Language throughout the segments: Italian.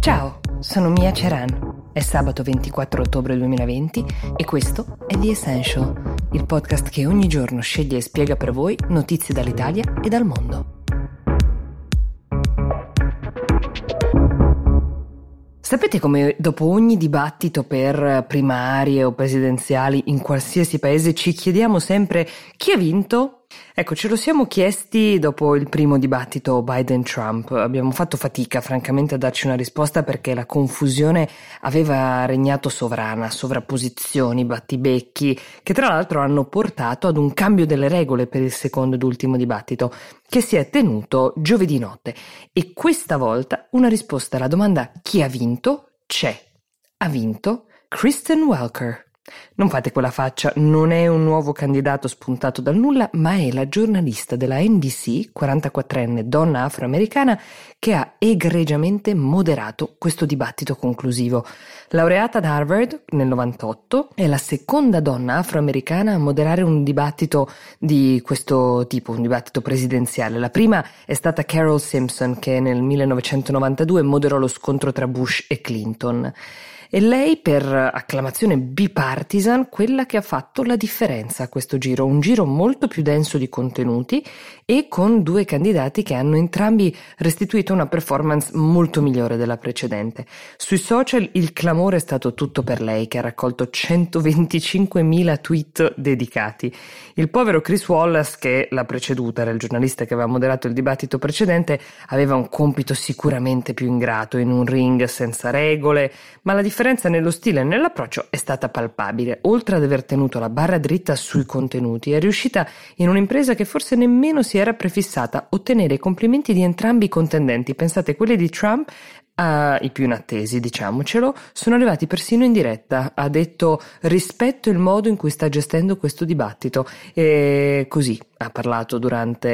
Ciao, sono Mia Ceran. È sabato 24 ottobre 2020 e questo è The Essential, il podcast che ogni giorno sceglie e spiega per voi notizie dall'Italia e dal mondo. Sapete come dopo ogni dibattito per primarie o presidenziali in qualsiasi paese ci chiediamo sempre chi ha vinto? Ecco, ce lo siamo chiesti dopo il primo dibattito Biden-Trump. Abbiamo fatto fatica, francamente, a darci una risposta perché la confusione aveva regnato sovrana, sovrapposizioni, battibecchi, che tra l'altro hanno portato ad un cambio delle regole per il secondo ed ultimo dibattito, che si è tenuto giovedì notte. E questa volta una risposta alla domanda chi ha vinto c'è. Ha vinto Kristen Welker. Non fate quella faccia, non è un nuovo candidato spuntato dal nulla, ma è la giornalista della NBC, 44enne donna afroamericana, che ha egregiamente moderato questo dibattito conclusivo. Laureata ad Harvard nel 98, è la seconda donna afroamericana a moderare un dibattito di questo tipo, un dibattito presidenziale. La prima è stata Carol Simpson, che nel 1992 moderò lo scontro tra Bush e Clinton e lei per acclamazione bipartisan quella che ha fatto la differenza a questo giro, un giro molto più denso di contenuti e con due candidati che hanno entrambi restituito una performance molto migliore della precedente. Sui social il clamore è stato tutto per lei che ha raccolto 125.000 tweet dedicati. Il povero Chris Wallace che l'ha preceduta, era il giornalista che aveva moderato il dibattito precedente, aveva un compito sicuramente più ingrato in un ring senza regole, ma la differenza differenza nello stile e nell'approccio è stata palpabile. Oltre ad aver tenuto la barra dritta sui contenuti, è riuscita in un'impresa che forse nemmeno si era prefissata ottenere i complimenti di entrambi i contendenti. Pensate, quelli di Trump Uh, i più inattesi, diciamocelo, sono arrivati persino in diretta. Ha detto rispetto il modo in cui sta gestendo questo dibattito e così ha parlato durante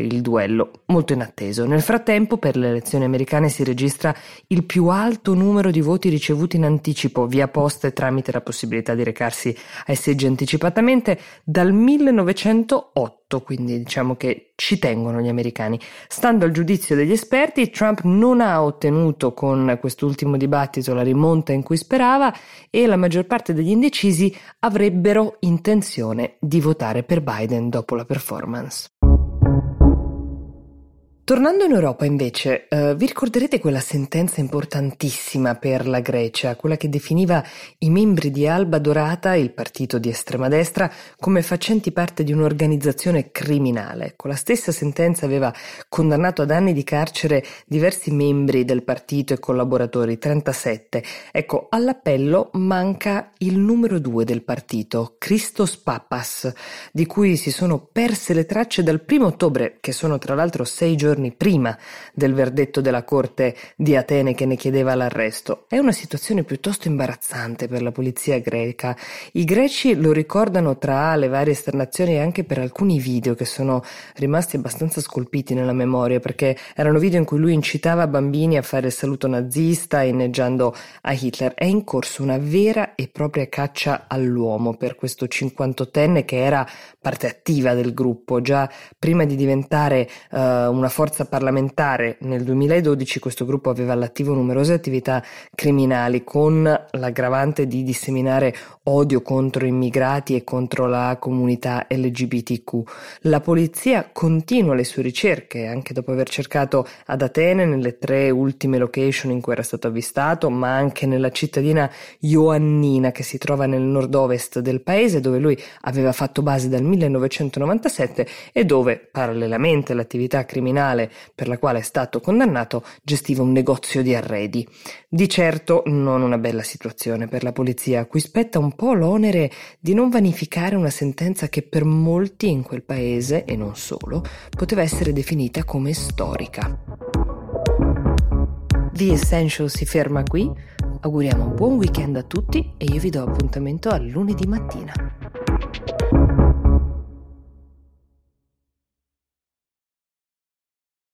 il duello, molto inatteso. Nel frattempo, per le elezioni americane si registra il più alto numero di voti ricevuti in anticipo via posta e tramite la possibilità di recarsi ai seggi anticipatamente dal 1908 quindi diciamo che ci tengono gli americani. Stando al giudizio degli esperti, Trump non ha ottenuto con quest'ultimo dibattito la rimonta in cui sperava e la maggior parte degli indecisi avrebbero intenzione di votare per Biden dopo la performance. Tornando in Europa invece, eh, vi ricorderete quella sentenza importantissima per la Grecia, quella che definiva i membri di Alba Dorata, il partito di estrema destra, come facenti parte di un'organizzazione criminale. Con la stessa sentenza aveva condannato ad anni di carcere diversi membri del partito e collaboratori, 37. Ecco, all'appello manca il numero due del partito, Christos Papas, di cui si sono perse le tracce dal primo ottobre, che sono tra l'altro sei giorni giorni prima del verdetto della Corte di Atene che ne chiedeva l'arresto. È una situazione piuttosto imbarazzante per la polizia greca. I greci lo ricordano tra le varie esternazioni anche per alcuni video che sono rimasti abbastanza scolpiti nella memoria perché erano video in cui lui incitava bambini a fare il saluto nazista inneggiando a Hitler. È in corso una vera e propria caccia all'uomo per questo 58enne che era parte attiva del gruppo già prima di diventare uh, una forza forza parlamentare nel 2012 questo gruppo aveva all'attivo numerose attività criminali con l'aggravante di disseminare odio contro immigrati e contro la comunità LGBTQ. La polizia continua le sue ricerche anche dopo aver cercato ad Atene nelle tre ultime location in cui era stato avvistato, ma anche nella cittadina Ioannina che si trova nel nord-ovest del paese dove lui aveva fatto base dal 1997 e dove parallelamente all'attività criminale criminale per la quale è stato condannato gestiva un negozio di arredi. Di certo non una bella situazione per la polizia, a cui spetta un po' l'onere di non vanificare una sentenza che per molti in quel paese, e non solo, poteva essere definita come storica. The Essential si ferma qui. Auguriamo un buon weekend a tutti e io vi do appuntamento a lunedì mattina.